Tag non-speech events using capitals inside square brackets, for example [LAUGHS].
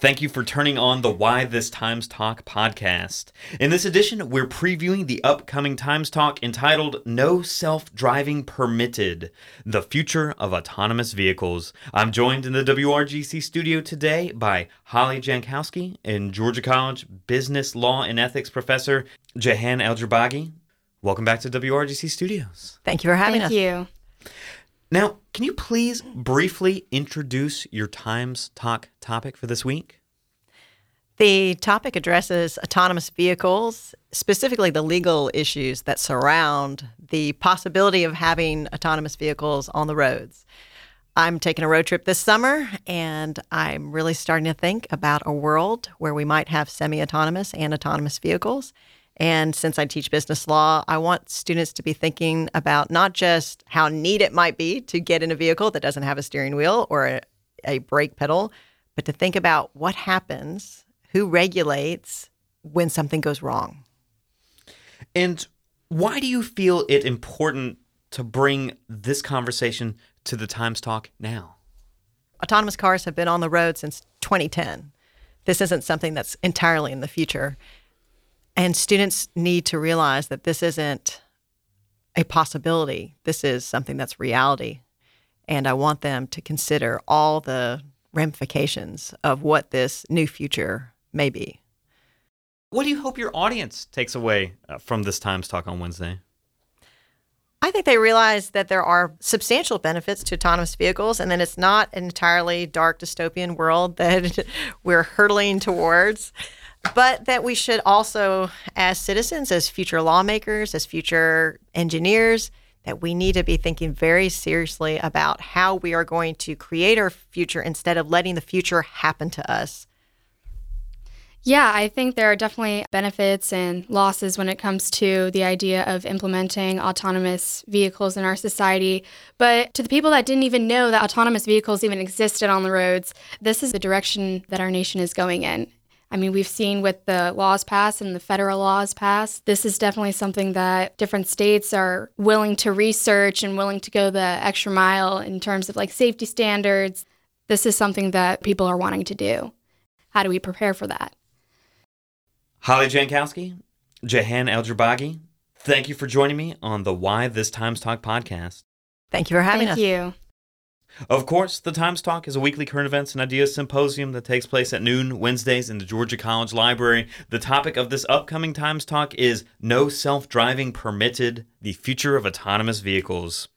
Thank you for turning on the Why This Times Talk podcast. In this edition, we're previewing the upcoming Times Talk entitled No Self Driving Permitted The Future of Autonomous Vehicles. I'm joined in the WRGC studio today by Halle Jankowski and Georgia College Business Law and Ethics professor Jehan El-Jourbagy. Welcome back to WRGC Studios. Thank you for having Thank us. you. Now, can you please briefly introduce your Times Talk topic for this week? The topic addresses autonomous vehicles, specifically the legal issues that surround the possibility of having autonomous vehicles on the roads. I'm taking a road trip this summer and I'm really starting to think about a world where we might have semi autonomous and autonomous vehicles. And since I teach business law, I want students to be thinking about not just how neat it might be to get in a vehicle that doesn't have a steering wheel or a, a brake pedal, but to think about what happens, who regulates when something goes wrong. And why do you feel it important to bring this conversation to the Times Talk now? Autonomous cars have been on the road since 2010. This isn't something that's entirely in the future. And students need to realize that this isn't a possibility. This is something that's reality. And I want them to consider all the ramifications of what this new future may be. What do you hope your audience takes away uh, from this Times Talk on Wednesday? I think they realize that there are substantial benefits to autonomous vehicles and that it's not an entirely dark dystopian world that [LAUGHS] we're hurtling towards, but that we should also, as citizens, as future lawmakers, as future engineers, that we need to be thinking very seriously about how we are going to create our future instead of letting the future happen to us. Yeah, I think there are definitely benefits and losses when it comes to the idea of implementing autonomous vehicles in our society. But to the people that didn't even know that autonomous vehicles even existed on the roads, this is the direction that our nation is going in. I mean, we've seen with the laws passed and the federal laws passed, this is definitely something that different states are willing to research and willing to go the extra mile in terms of like safety standards. This is something that people are wanting to do. How do we prepare for that? Halle Jankowski, Jehan El-Jourbagy, thank you for joining me on the Why This Times Talk podcast. Thank you for having Thank us. Thank you. Of course, the Times Talk is a weekly current events and ideas symposium that takes place at noon Wednesdays in the Georgia College Library. The topic of this upcoming Times Talk is No Self Driving Permitted The Future of Autonomous Vehicles.